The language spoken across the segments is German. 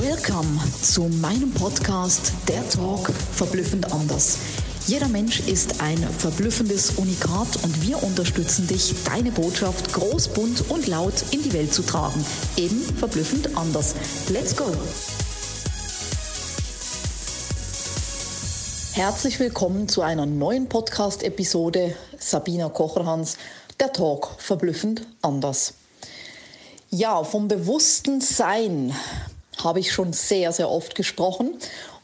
Willkommen zu meinem Podcast Der Talk verblüffend anders. Jeder Mensch ist ein verblüffendes Unikat und wir unterstützen dich, deine Botschaft groß, bunt und laut in die Welt zu tragen. Eben verblüffend anders. Let's go! Herzlich willkommen zu einer neuen Podcast-Episode Sabina Kocherhans, der Talk verblüffend anders. Ja, vom bewussten Sein habe ich schon sehr, sehr oft gesprochen.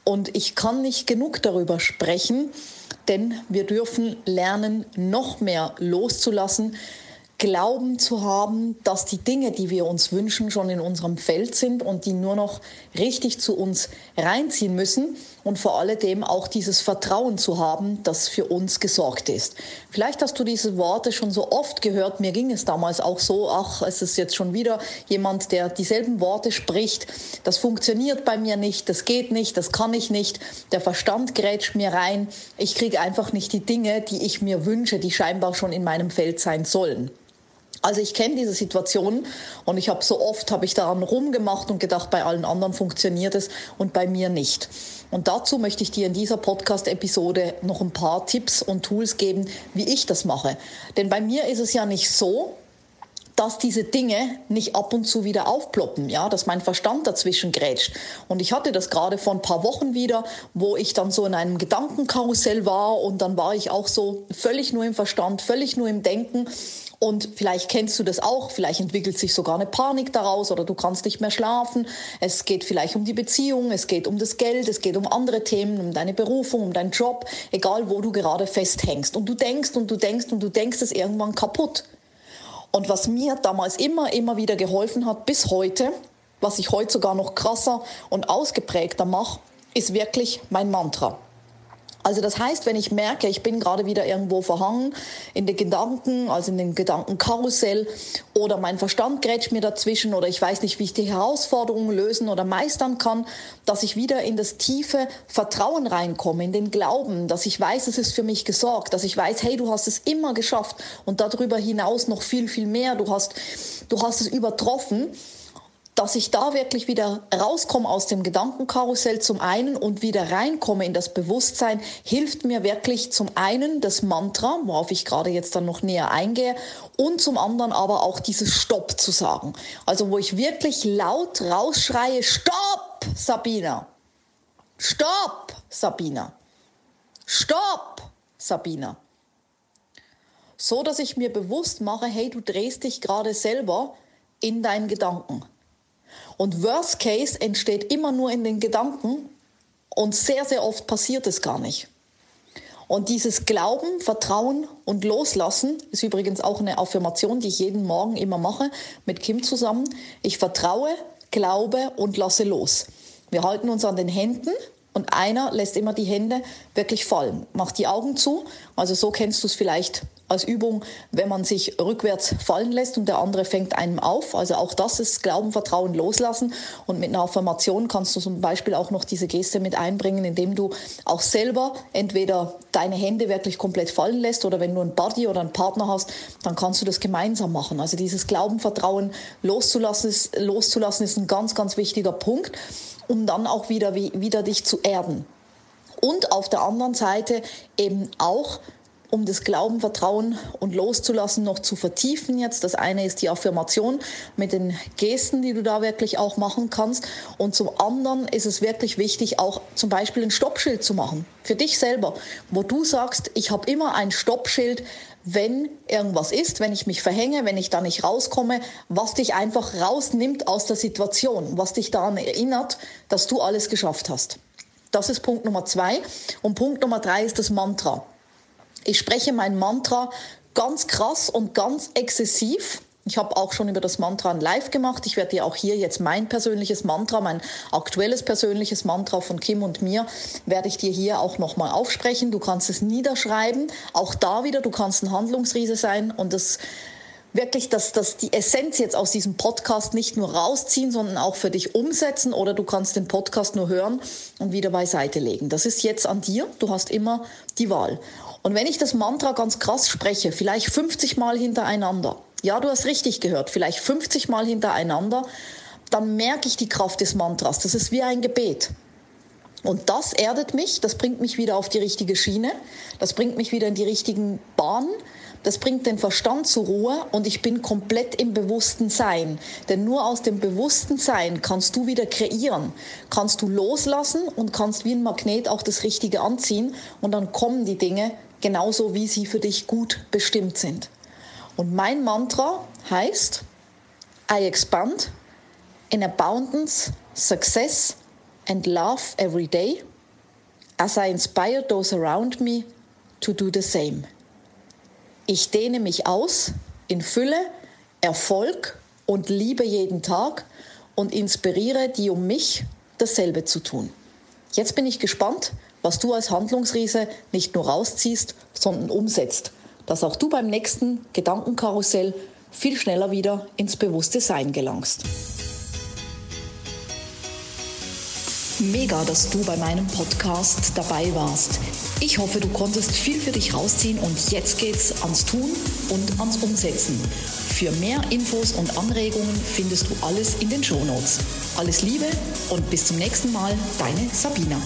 Und ich kann nicht genug darüber sprechen, denn wir dürfen lernen, noch mehr loszulassen, Glauben zu haben, dass die Dinge, die wir uns wünschen, schon in unserem Feld sind und die nur noch richtig zu uns reinziehen müssen und vor alledem auch dieses Vertrauen zu haben, das für uns gesorgt ist. Vielleicht hast du diese Worte schon so oft gehört. Mir ging es damals auch so, ach, es ist jetzt schon wieder jemand, der dieselben Worte spricht. Das funktioniert bei mir nicht, das geht nicht, das kann ich nicht. Der Verstand grätscht mir rein. Ich kriege einfach nicht die Dinge, die ich mir wünsche, die scheinbar schon in meinem Feld sein sollen. Also ich kenne diese Situation und ich habe so oft habe ich daran rumgemacht und gedacht, bei allen anderen funktioniert es und bei mir nicht. Und dazu möchte ich dir in dieser Podcast-Episode noch ein paar Tipps und Tools geben, wie ich das mache. Denn bei mir ist es ja nicht so, dass diese Dinge nicht ab und zu wieder aufploppen, ja, dass mein Verstand dazwischen grätscht. Und ich hatte das gerade vor ein paar Wochen wieder, wo ich dann so in einem Gedankenkarussell war und dann war ich auch so völlig nur im Verstand, völlig nur im Denken und vielleicht kennst du das auch, vielleicht entwickelt sich sogar eine Panik daraus oder du kannst nicht mehr schlafen. Es geht vielleicht um die Beziehung, es geht um das Geld, es geht um andere Themen, um deine Berufung, um deinen Job, egal wo du gerade festhängst. Und du denkst und du denkst und du denkst es irgendwann kaputt. Und was mir damals immer, immer wieder geholfen hat, bis heute, was ich heute sogar noch krasser und ausgeprägter mache, ist wirklich mein Mantra. Also das heißt, wenn ich merke, ich bin gerade wieder irgendwo verhangen in den Gedanken, also in dem Gedankenkarussell oder mein Verstand grätscht mir dazwischen oder ich weiß nicht, wie ich die Herausforderungen lösen oder meistern kann, dass ich wieder in das tiefe Vertrauen reinkomme, in den Glauben, dass ich weiß, es ist für mich gesorgt, dass ich weiß, hey, du hast es immer geschafft und darüber hinaus noch viel, viel mehr, du hast, du hast es übertroffen dass ich da wirklich wieder rauskomme aus dem Gedankenkarussell zum einen und wieder reinkomme in das Bewusstsein, hilft mir wirklich zum einen das Mantra, worauf ich gerade jetzt dann noch näher eingehe, und zum anderen aber auch dieses Stopp zu sagen. Also wo ich wirklich laut rausschreie, Stopp, Sabina! Stopp, Sabina! Stopp, Sabina! So dass ich mir bewusst mache, hey, du drehst dich gerade selber in deinen Gedanken. Und Worst Case entsteht immer nur in den Gedanken und sehr, sehr oft passiert es gar nicht. Und dieses Glauben, Vertrauen und Loslassen ist übrigens auch eine Affirmation, die ich jeden Morgen immer mache mit Kim zusammen. Ich vertraue, glaube und lasse los. Wir halten uns an den Händen und einer lässt immer die Hände wirklich fallen, macht die Augen zu. Also so kennst du es vielleicht als Übung, wenn man sich rückwärts fallen lässt und der andere fängt einem auf. Also auch das ist Glauben, Vertrauen, Loslassen. Und mit einer Affirmation kannst du zum Beispiel auch noch diese Geste mit einbringen, indem du auch selber entweder deine Hände wirklich komplett fallen lässt oder wenn du einen Buddy oder einen Partner hast, dann kannst du das gemeinsam machen. Also dieses Glauben, Vertrauen loszulassen ist, loszulassen ist ein ganz, ganz wichtiger Punkt, um dann auch wieder, wieder dich zu erden. Und auf der anderen Seite eben auch um das Glauben, Vertrauen und Loszulassen noch zu vertiefen jetzt. Das eine ist die Affirmation mit den Gesten, die du da wirklich auch machen kannst. Und zum anderen ist es wirklich wichtig, auch zum Beispiel ein Stoppschild zu machen. Für dich selber, wo du sagst, ich habe immer ein Stoppschild, wenn irgendwas ist, wenn ich mich verhänge, wenn ich da nicht rauskomme, was dich einfach rausnimmt aus der Situation, was dich daran erinnert, dass du alles geschafft hast. Das ist Punkt Nummer zwei. Und Punkt Nummer drei ist das Mantra. Ich spreche mein Mantra ganz krass und ganz exzessiv. Ich habe auch schon über das Mantra ein Live gemacht. Ich werde dir auch hier jetzt mein persönliches Mantra, mein aktuelles persönliches Mantra von Kim und mir, werde ich dir hier auch nochmal aufsprechen. Du kannst es niederschreiben. Auch da wieder, du kannst ein Handlungsriese sein und das wirklich dass, dass die Essenz jetzt aus diesem Podcast nicht nur rausziehen, sondern auch für dich umsetzen oder du kannst den Podcast nur hören und wieder beiseite legen. Das ist jetzt an dir. Du hast immer die Wahl. Und wenn ich das Mantra ganz krass spreche, vielleicht 50 Mal hintereinander, ja, du hast richtig gehört, vielleicht 50 Mal hintereinander, dann merke ich die Kraft des Mantras. Das ist wie ein Gebet. Und das erdet mich, das bringt mich wieder auf die richtige Schiene, das bringt mich wieder in die richtigen Bahnen, das bringt den Verstand zur Ruhe und ich bin komplett im bewussten Sein. Denn nur aus dem bewussten Sein kannst du wieder kreieren, kannst du loslassen und kannst wie ein Magnet auch das Richtige anziehen und dann kommen die Dinge genauso, wie sie für dich gut bestimmt sind. Und mein Mantra heißt, I expand in abundance, success and love every day as I inspire those around me to do the same. Ich dehne mich aus in Fülle, Erfolg und Liebe jeden Tag und inspiriere die um mich dasselbe zu tun. Jetzt bin ich gespannt, was du als Handlungsriese nicht nur rausziehst, sondern umsetzt, dass auch du beim nächsten Gedankenkarussell viel schneller wieder ins bewusste Sein gelangst. Mega, dass du bei meinem Podcast dabei warst. Ich hoffe, du konntest viel für dich rausziehen und jetzt geht's ans Tun und ans Umsetzen. Für mehr Infos und Anregungen findest du alles in den Shownotes. Alles Liebe und bis zum nächsten Mal, deine Sabina.